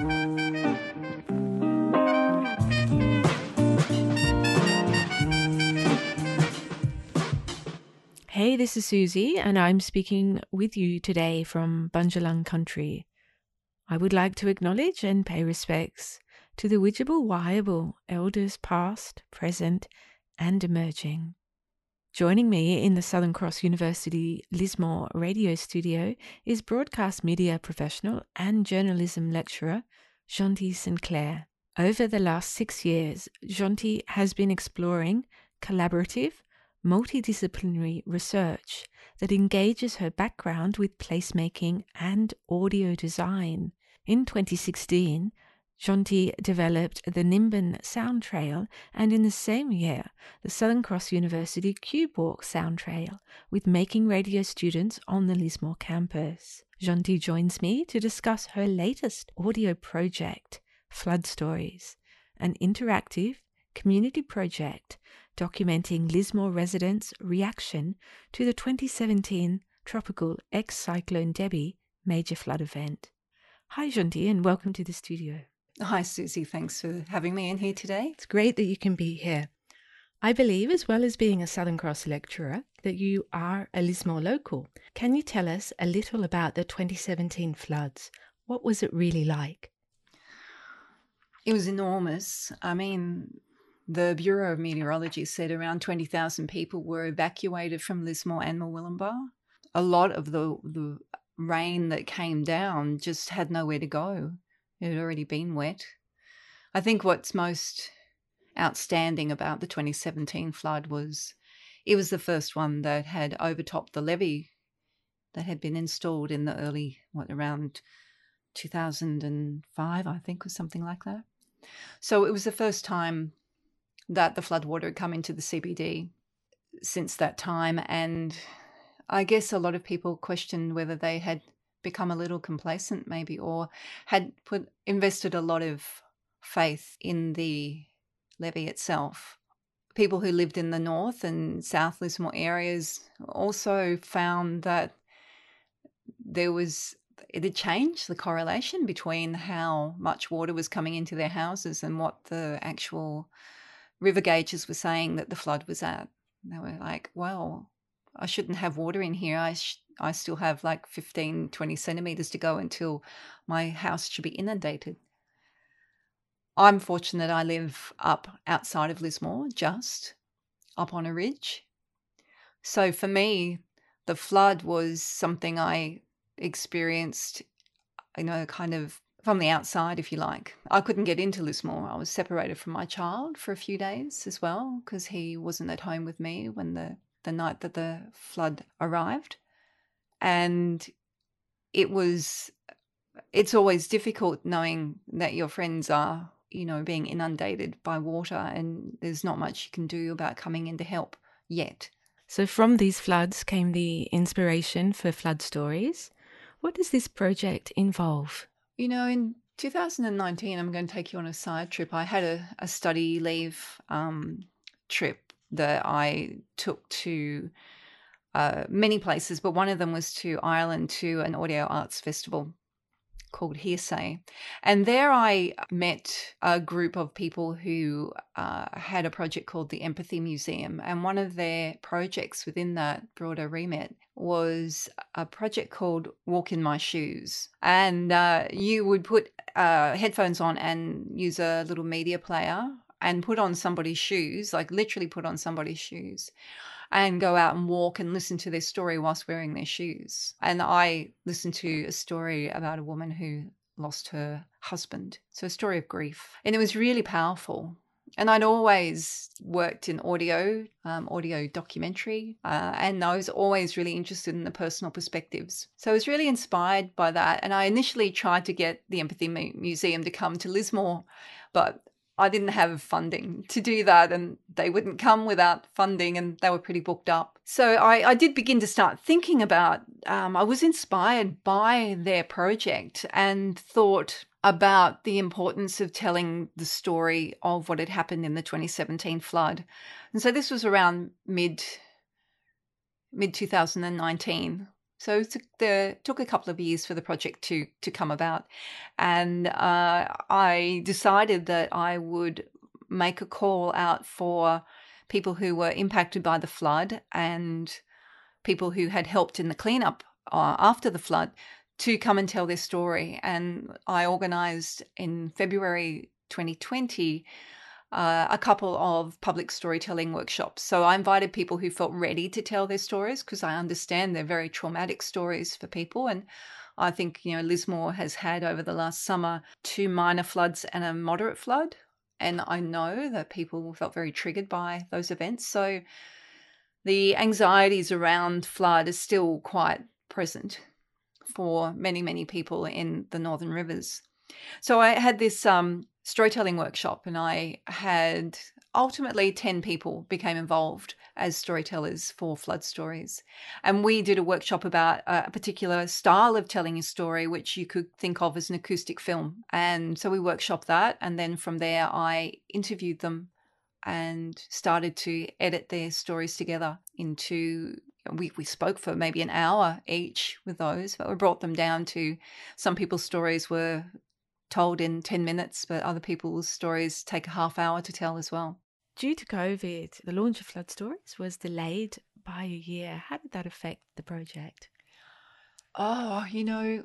Hey, this is Susie, and I'm speaking with you today from Bundjalung country. I would like to acknowledge and pay respects to the Widjabul Waiable elders past, present, and emerging. Joining me in the Southern Cross University Lismore radio studio is broadcast media professional and journalism lecturer Jonty Sinclair. Over the last six years, Jonty has been exploring collaborative, multidisciplinary research that engages her background with placemaking and audio design. In 2016, Jonty developed the Nimbin Sound Trail, and in the same year, the Southern Cross University Cube Walk Sound Trail, with making radio students on the Lismore campus. Jonty joins me to discuss her latest audio project, Flood Stories, an interactive community project documenting Lismore residents' reaction to the 2017 tropical ex cyclone Debbie major flood event. Hi, Jonty, and welcome to the studio. Hi, Susie. Thanks for having me in here today. It's great that you can be here. I believe, as well as being a Southern Cross lecturer, that you are a Lismore local. Can you tell us a little about the 2017 floods? What was it really like? It was enormous. I mean, the Bureau of Meteorology said around 20,000 people were evacuated from Lismore and Murwillumbah. A lot of the, the rain that came down just had nowhere to go. It had already been wet. I think what's most outstanding about the 2017 flood was it was the first one that had overtopped the levee that had been installed in the early, what, around 2005, I think, or something like that. So it was the first time that the floodwater had come into the CBD since that time. And I guess a lot of people questioned whether they had become a little complacent maybe or had put invested a lot of faith in the levee itself. People who lived in the north and south Lismore areas also found that there was it had changed the correlation between how much water was coming into their houses and what the actual river gauges were saying that the flood was at. They were like, well, I shouldn't have water in here. I, sh- I still have like 15, 20 centimeters to go until my house should be inundated. I'm fortunate I live up outside of Lismore, just up on a ridge. So for me, the flood was something I experienced, you know, kind of from the outside, if you like. I couldn't get into Lismore. I was separated from my child for a few days as well because he wasn't at home with me when the, the night that the flood arrived. And it was, it's always difficult knowing that your friends are, you know, being inundated by water and there's not much you can do about coming in to help yet. So, from these floods came the inspiration for Flood Stories. What does this project involve? You know, in 2019, I'm going to take you on a side trip. I had a, a study leave um, trip that I took to uh, many places, but one of them was to Ireland to an audio arts festival called Hearsay. And there I met a group of people who uh, had a project called the Empathy Museum. And one of their projects within that broader remit was a project called Walk in My Shoes. And uh, you would put uh, headphones on and use a little media player and put on somebody's shoes, like literally put on somebody's shoes and go out and walk and listen to their story whilst wearing their shoes. And I listened to a story about a woman who lost her husband. So a story of grief. And it was really powerful. And I'd always worked in audio, um, audio documentary, uh, and I was always really interested in the personal perspectives. So I was really inspired by that. And I initially tried to get the Empathy Museum to come to Lismore, but I didn't have funding to do that, and they wouldn't come without funding, and they were pretty booked up. So I, I did begin to start thinking about. Um, I was inspired by their project and thought about the importance of telling the story of what had happened in the 2017 flood. And so this was around mid mid 2019. So it took, the, took a couple of years for the project to to come about, and uh, I decided that I would make a call out for people who were impacted by the flood and people who had helped in the cleanup uh, after the flood to come and tell their story. And I organised in February 2020 uh, a couple of public storytelling workshops. So I invited people who felt ready to tell their stories because I understand they're very traumatic stories for people. And I think, you know, Lismore has had over the last summer two minor floods and a moderate flood. And I know that people felt very triggered by those events. So the anxieties around flood are still quite present for many, many people in the Northern Rivers. So I had this um, storytelling workshop and I had ultimately 10 people became involved as storytellers for flood stories. And we did a workshop about a particular style of telling a story which you could think of as an acoustic film. And so we workshopped that and then from there i interviewed them and started to edit their stories together into we, we spoke for maybe an hour each with those but we brought them down to some people's stories were told in 10 minutes, but other people's stories take a half hour to tell as well. Due to COVID, the launch of Flood Stories was delayed by a year. How did that affect the project? Oh, you know,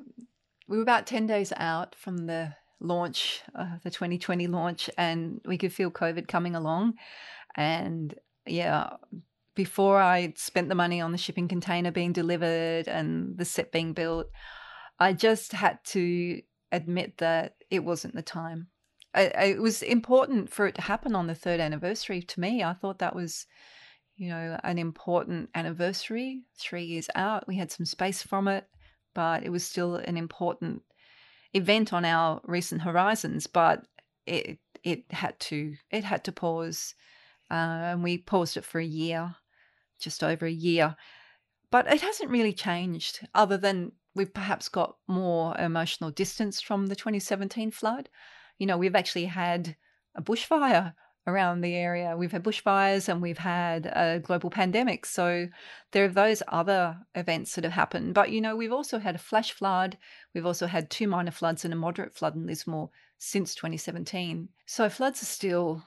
we were about 10 days out from the launch, uh, the 2020 launch, and we could feel COVID coming along. And yeah, before I spent the money on the shipping container being delivered and the set being built, I just had to admit that it wasn't the time. I, I, it was important for it to happen on the third anniversary to me. I thought that was, you know, an important anniversary. Three years out, we had some space from it, but it was still an important event on our recent horizons. But it it had to it had to pause, uh, and we paused it for a year, just over a year. But it hasn't really changed, other than we've perhaps got more emotional distance from the 2017 flood. You know, we've actually had a bushfire around the area. We've had bushfires and we've had a global pandemic. So there are those other events that have happened. But, you know, we've also had a flash flood. We've also had two minor floods and a moderate flood in Lismore since 2017. So floods are still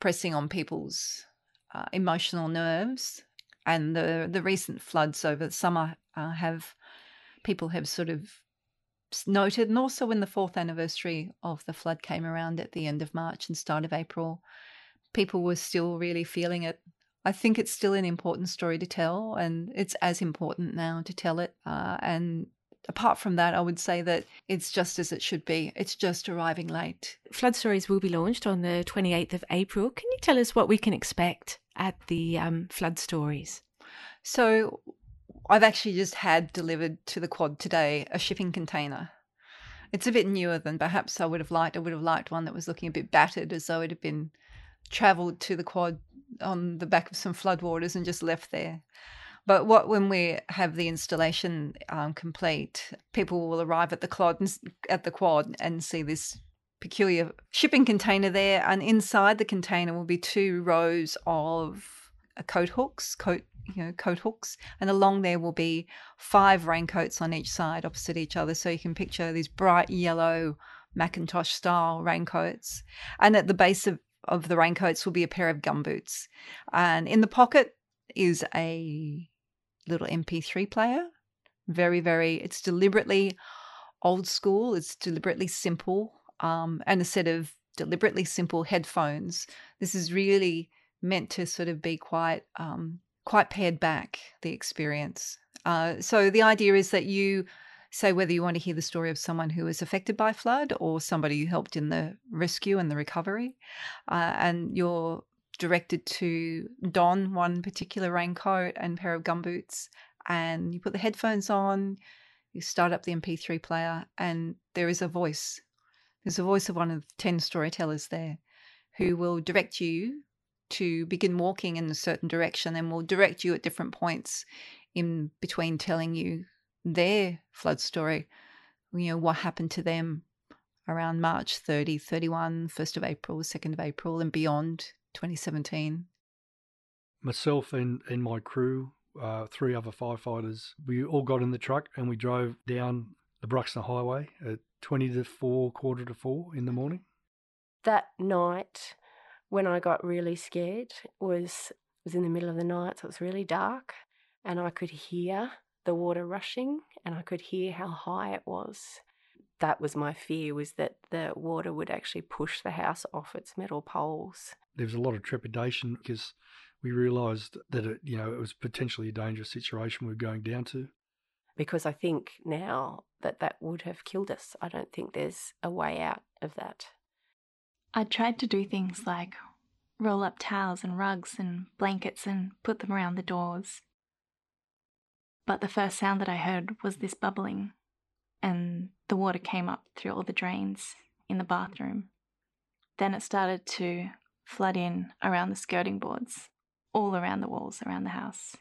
pressing on people's uh, emotional nerves. And the, the recent floods over the summer uh, have people have sort of noted, and also when the fourth anniversary of the flood came around at the end of March and start of April, people were still really feeling it. I think it's still an important story to tell, and it's as important now to tell it. Uh, and apart from that, I would say that it's just as it should be. It's just arriving late. Flood Stories will be launched on the 28th of April. Can you tell us what we can expect at the um, Flood Stories? So, I've actually just had delivered to the quad today a shipping container. It's a bit newer than perhaps I would have liked. I would have liked one that was looking a bit battered, as though it had been travelled to the quad on the back of some floodwaters and just left there. But what when we have the installation um, complete, people will arrive at the quad and, at the quad and see this peculiar shipping container there, and inside the container will be two rows of coat hooks, coat you know coat hooks and along there will be five raincoats on each side opposite each other. So you can picture these bright yellow macintosh style raincoats. And at the base of, of the raincoats will be a pair of gumboots and in the pocket is a little mp3 player. Very very it's deliberately old school. It's deliberately simple um, and a set of deliberately simple headphones. This is really meant to sort of be quite um, quite pared back the experience. Uh, so the idea is that you say whether you want to hear the story of someone who was affected by flood or somebody who helped in the rescue and the recovery, uh, and you're directed to don one particular raincoat and pair of gumboots, and you put the headphones on, you start up the MP3 player, and there is a voice. There's a voice of one of the 10 storytellers there who will direct you to begin walking in a certain direction and will direct you at different points in between telling you their flood story, you know, what happened to them around March 30, 31, 1st of April, 2nd of April, and beyond 2017. Myself and, and my crew uh, three other firefighters. We all got in the truck and we drove down the Bruxner Highway at 20 to 4, quarter to 4 in the morning. That night, when I got really scared, was was in the middle of the night, so it was really dark, and I could hear the water rushing, and I could hear how high it was. That was my fear: was that the water would actually push the house off its metal poles. There was a lot of trepidation because we realised that it, you know, it was potentially a dangerous situation we were going down to. Because I think now that that would have killed us. I don't think there's a way out of that. I tried to do things like roll up towels and rugs and blankets and put them around the doors. But the first sound that I heard was this bubbling, and the water came up through all the drains in the bathroom. Then it started to flood in around the skirting boards, all around the walls around the house.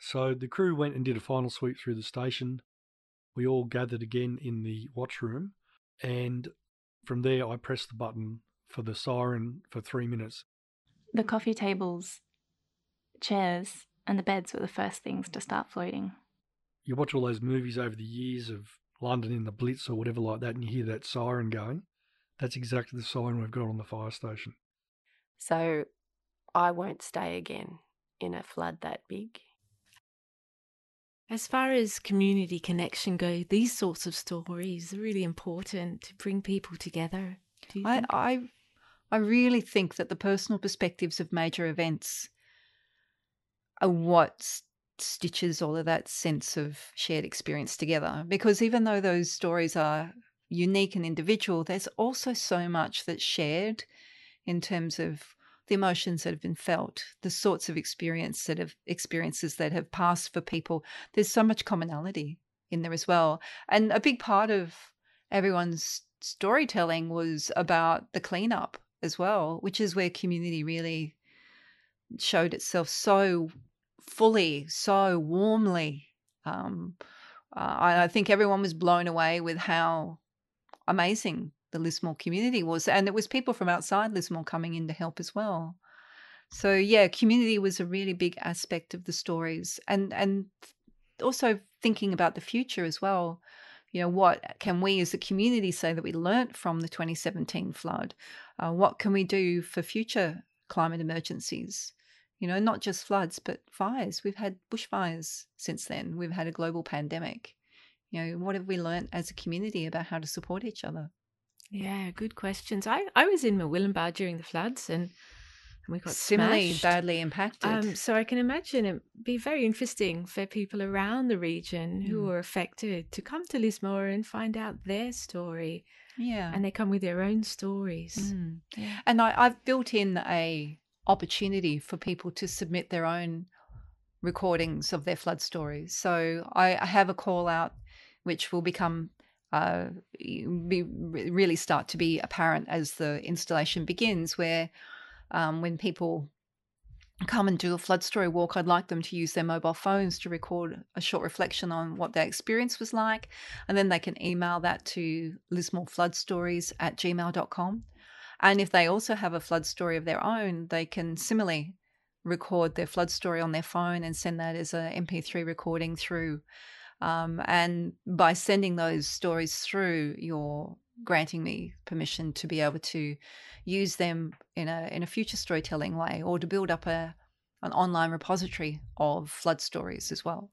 So the crew went and did a final sweep through the station. We all gathered again in the watch room, and from there I pressed the button for the siren for three minutes. The coffee tables, chairs, and the beds were the first things to start floating. You watch all those movies over the years of London in the Blitz or whatever like that, and you hear that siren going. That's exactly the siren we've got on the fire station. So I won't stay again in a flood that big. As far as community connection go, these sorts of stories are really important to bring people together. I, I I really think that the personal perspectives of major events are what stitches all of that sense of shared experience together. Because even though those stories are unique and individual, there's also so much that's shared in terms of the emotions that have been felt, the sorts of experience that have experiences that have passed for people. There's so much commonality in there as well. And a big part of everyone's storytelling was about the cleanup as well, which is where community really showed itself so fully, so warmly. Um, uh, I, I think everyone was blown away with how amazing the Lismore community was, and it was people from outside Lismore coming in to help as well. So yeah, community was a really big aspect of the stories, and and also thinking about the future as well you know, what can we as a community say that we learnt from the 2017 flood? Uh, what can we do for future climate emergencies? You know, not just floods, but fires. We've had bushfires since then. We've had a global pandemic. You know, what have we learnt as a community about how to support each other? Yeah, good questions. I, I was in Murwillumbah during the floods and we got similarly smashed. badly impacted. Um, so I can imagine it be very interesting for people around the region who Mm. were affected to come to Lismore and find out their story. yeah, And they come with their own stories. Mm. and I, I've built in a opportunity for people to submit their own recordings of their flood stories. So I, I have a call out, which will become uh, be really start to be apparent as the installation begins, where um, when people come and do a flood story walk, I'd like them to use their mobile phones to record a short reflection on what their experience was like. And then they can email that to lismorefloodstories at gmail.com. And if they also have a flood story of their own, they can similarly record their flood story on their phone and send that as a MP3 recording through. Um, and by sending those stories through, you're granting me permission to be able to use them in a in a future storytelling way, or to build up a an online repository of flood stories as well.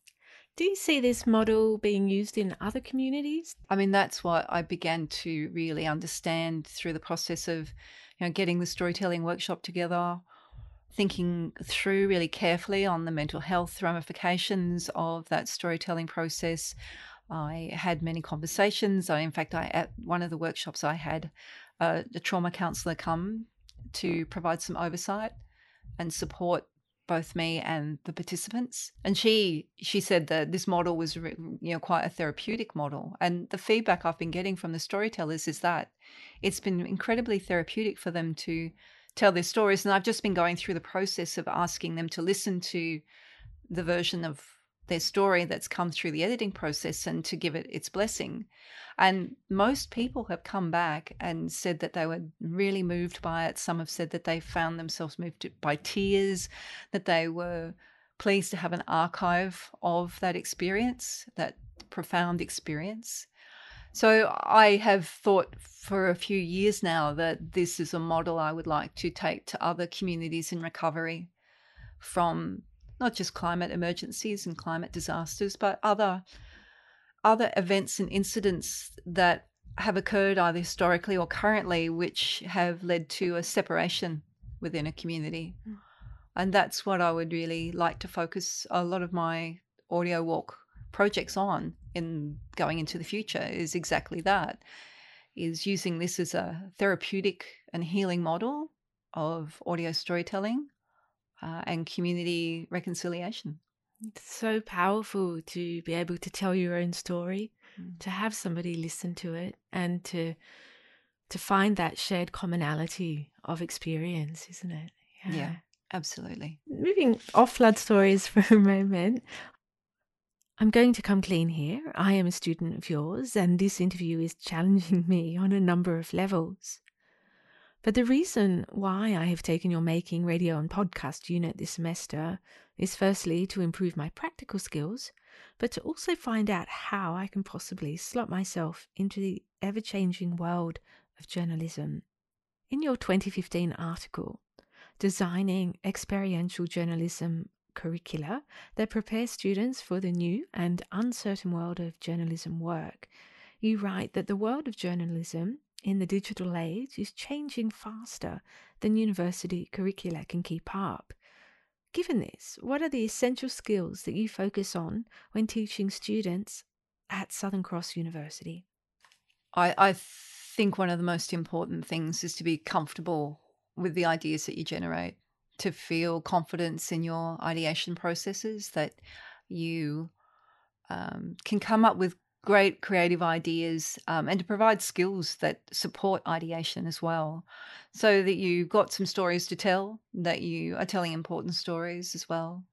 Do you see this model being used in other communities? I mean, that's what I began to really understand through the process of, you know, getting the storytelling workshop together, thinking through really carefully on the mental health ramifications of that storytelling process. I had many conversations. I, in fact, I at one of the workshops I had uh, a trauma counsellor come to provide some oversight and support both me and the participants and she she said that this model was you know quite a therapeutic model and the feedback i've been getting from the storytellers is that it's been incredibly therapeutic for them to tell their stories and i've just been going through the process of asking them to listen to the version of their story that's come through the editing process and to give it its blessing and most people have come back and said that they were really moved by it. Some have said that they found themselves moved by tears, that they were pleased to have an archive of that experience, that profound experience. So I have thought for a few years now that this is a model I would like to take to other communities in recovery from not just climate emergencies and climate disasters, but other other events and incidents that have occurred either historically or currently, which have led to a separation within a community. Mm. And that's what I would really like to focus a lot of my audio walk projects on in going into the future is exactly that is using this as a therapeutic and healing model of audio storytelling uh, and community reconciliation. It's so powerful to be able to tell your own story, mm. to have somebody listen to it, and to to find that shared commonality of experience, isn't it? Yeah, yeah absolutely. Moving off flood stories for a moment, I'm going to come clean here. I am a student of yours, and this interview is challenging me on a number of levels. But the reason why I have taken your making radio and podcast unit this semester is firstly to improve my practical skills, but to also find out how I can possibly slot myself into the ever changing world of journalism. In your 2015 article, Designing Experiential Journalism Curricula that prepare students for the new and uncertain world of journalism work, you write that the world of journalism in the digital age is changing faster than university curricula can keep up. Given this, what are the essential skills that you focus on when teaching students at Southern Cross University? I, I think one of the most important things is to be comfortable with the ideas that you generate, to feel confidence in your ideation processes, that you um, can come up with great creative ideas um, and to provide skills that support ideation as well. So that you've got some stories to tell that you are telling important stories as well.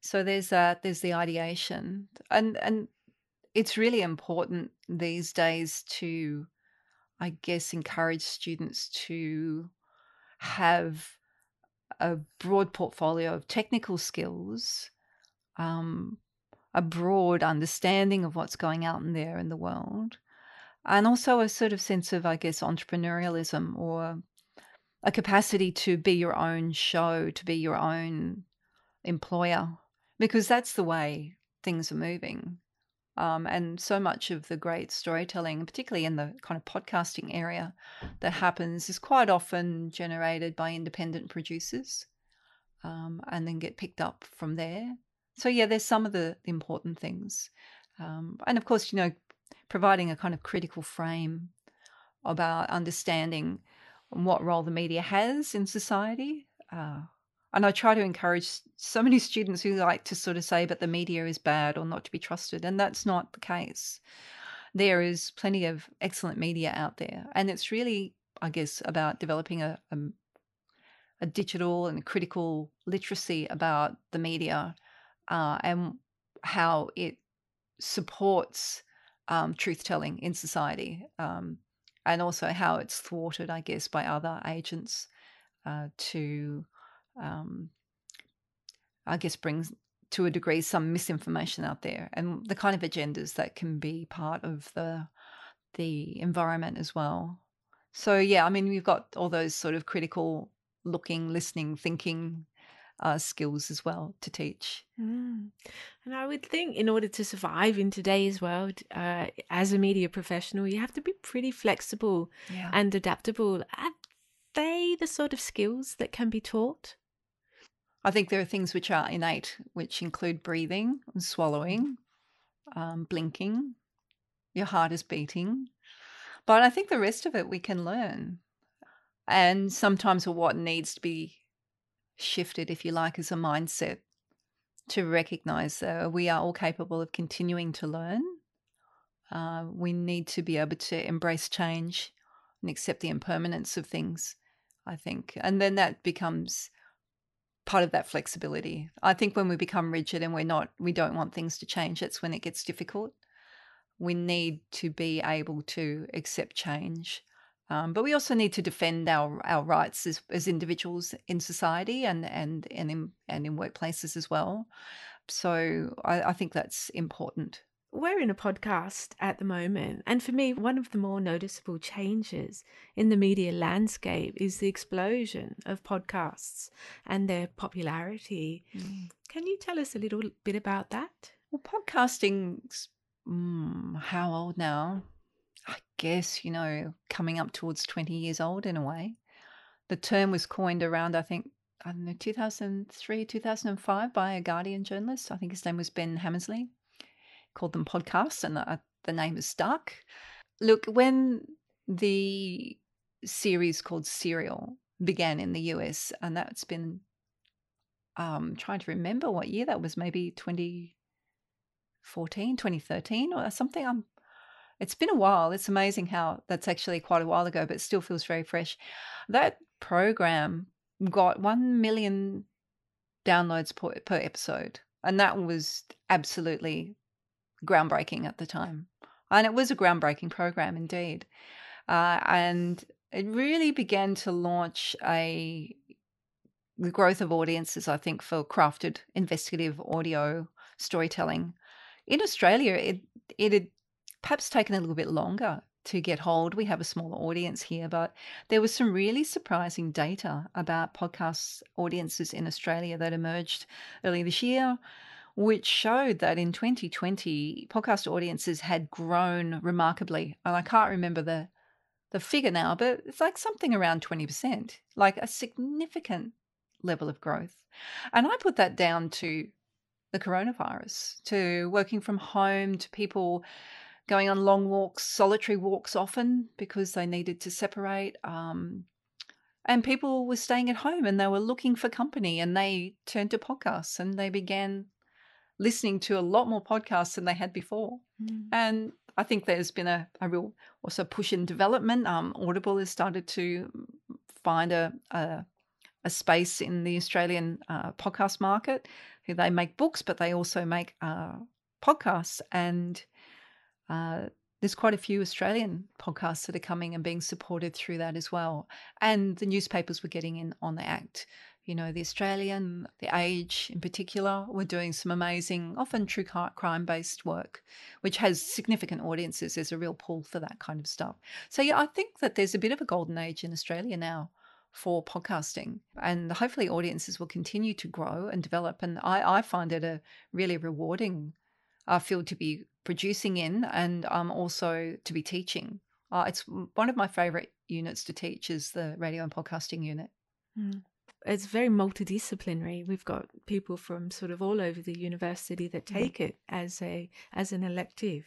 So there's that there's the ideation and and it's really important these days to i guess encourage students to have a broad portfolio of technical skills um, a broad understanding of what's going out in there in the world, and also a sort of sense of, I guess, entrepreneurialism or a capacity to be your own show, to be your own employer, because that's the way things are moving. Um, and so much of the great storytelling, particularly in the kind of podcasting area, that happens is quite often generated by independent producers um, and then get picked up from there. So yeah, there's some of the important things, um, and of course, you know, providing a kind of critical frame about understanding what role the media has in society. Uh, and I try to encourage so many students who like to sort of say, but the media is bad or not to be trusted. And that's not the case. There is plenty of excellent media out there. And it's really, I guess, about developing a, a, a digital and critical literacy about the media uh, and how it supports um, truth telling in society, um, and also how it's thwarted, I guess, by other agents uh, to, um, I guess, brings to a degree some misinformation out there, and the kind of agendas that can be part of the the environment as well. So yeah, I mean, we've got all those sort of critical looking, listening, thinking uh, skills as well to teach. Mm. And I would think, in order to survive in today's world, uh, as a media professional, you have to be pretty flexible yeah. and adaptable. Are they the sort of skills that can be taught? I think there are things which are innate, which include breathing and swallowing, um, blinking, your heart is beating. But I think the rest of it we can learn. And sometimes what needs to be shifted, if you like, is a mindset to recognize that we are all capable of continuing to learn. Uh, we need to be able to embrace change and accept the impermanence of things, I think. And then that becomes part of that flexibility. I think when we become rigid and we're not, we don't want things to change, that's when it gets difficult. We need to be able to accept change Um, but we also need to defend our, our rights as, as individuals in society and, and, and, in, and in workplaces as well. So I, I think that's important. We're in a podcast at the moment, and for me, one of the more noticeable changes in the media landscape is the explosion of podcasts and their popularity. Mm. Can you tell us a little bit about that? Well, podcasting's mm, how old now? I guess, you know, coming up towards 20 years old in a way. The term was coined around, I think, I don't know, 2003, 2005 by a Guardian journalist. I think his name was Ben Hammersley called them podcasts, and the, the name is stuck. Look, when the series called Serial began in the US, and that's been um trying to remember what year that was, maybe 2014, 2013 or something. I'm it's been a while. It's amazing how that's actually quite a while ago, but still feels very fresh. That program got 1 million downloads per, per episode. And that was absolutely groundbreaking at the time. And it was a groundbreaking program indeed. Uh, and it really began to launch a the growth of audiences, I think, for crafted investigative audio storytelling. In Australia, it it had perhaps taken a little bit longer to get hold. We have a smaller audience here, but there was some really surprising data about podcast audiences in Australia that emerged early this year which showed that in 2020 podcast audiences had grown remarkably. And i can't remember the the figure now but it's like something around 20% like a significant level of growth. And i put that down to the coronavirus to working from home to people going on long walks solitary walks often because they needed to separate um, and people were staying at home and they were looking for company and they turned to podcasts and they began listening to a lot more podcasts than they had before. Mm. And I think there's been a, a real also push in development. Um, Audible has started to find a, a, a space in the Australian uh, podcast market. They make books, but they also make uh, podcasts. And uh, there's quite a few Australian podcasts that are coming and being supported through that as well. And the newspapers were getting in on the act you know, the Australian, the Age in particular, were doing some amazing, often true crime based work, which has significant audiences. There's a real pull for that kind of stuff. So, yeah, I think that there's a bit of a golden age in Australia now for podcasting, and hopefully audiences will continue to grow and develop. And I, I find it a really rewarding uh, field to be producing in and um, also to be teaching. Uh, it's one of my favorite units to teach is the radio and podcasting unit. Mm it's very multidisciplinary. We've got people from sort of all over the university that mm-hmm. take it as a as an elective.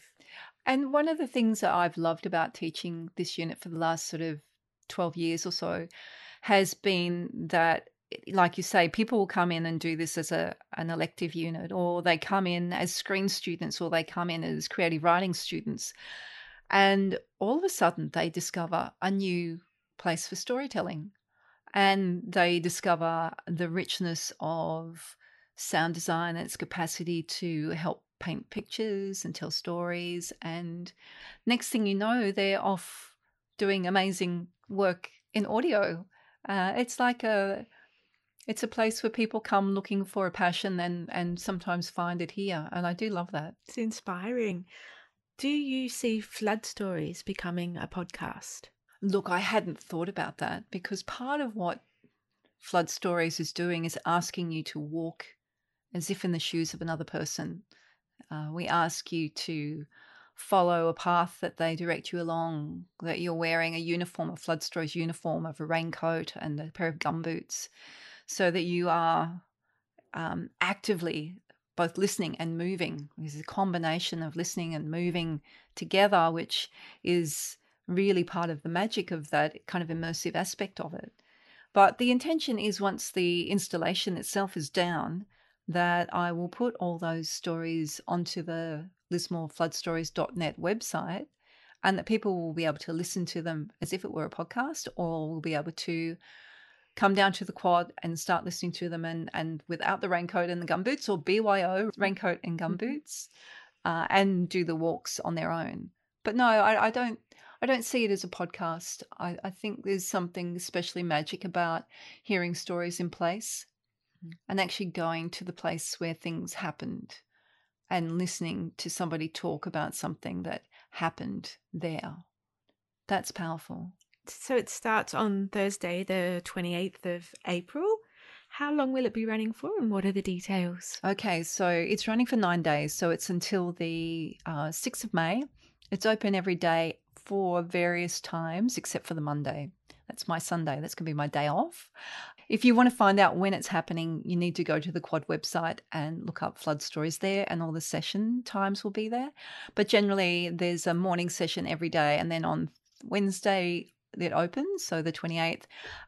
And one of the things that I've loved about teaching this unit for the last sort of 12 years or so has been that like you say people will come in and do this as a an elective unit or they come in as screen students or they come in as creative writing students and all of a sudden they discover a new place for storytelling and they discover the richness of sound design and its capacity to help paint pictures and tell stories. And next thing you know, they're off doing amazing work in audio. Uh, it's like a it's a place where people come looking for a passion and and sometimes find it here and i do love that it's inspiring do you see flood stories becoming a podcast Look, I hadn't thought about that because part of what Flood Stories is doing is asking you to walk as if in the shoes of another person. Uh, we ask you to follow a path that they direct you along, that you're wearing a uniform, a Flood Stories uniform of a raincoat and a pair of gumboots, so that you are um, actively both listening and moving. There's a combination of listening and moving together, which is really part of the magic of that kind of immersive aspect of it. But the intention is once the installation itself is down, that I will put all those stories onto the lismorefloodstories.net website and that people will be able to listen to them as if it were a podcast or will be able to come down to the quad and start listening to them and, and without the raincoat and the gumboots or BYO raincoat and mm-hmm. gumboots uh, and do the walks on their own. But no, I, I don't I don't see it as a podcast. I, I think there's something especially magic about hearing stories in place mm. and actually going to the place where things happened and listening to somebody talk about something that happened there. That's powerful. So it starts on Thursday, the 28th of April. How long will it be running for and what are the details? Okay, so it's running for nine days. So it's until the uh, 6th of May. It's open every day for various times except for the Monday. That's my Sunday. That's going to be my day off. If you want to find out when it's happening, you need to go to the Quad website and look up flood stories there, and all the session times will be there. But generally, there's a morning session every day, and then on Wednesday, it opens, so the 28th.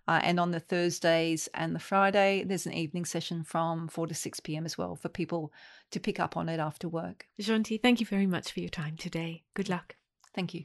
Uh, and on the Thursdays and the Friday, there's an evening session from 4 to 6 p.m. as well for people to pick up on it after work. Jonty, thank you very much for your time today. Good luck. Thank you.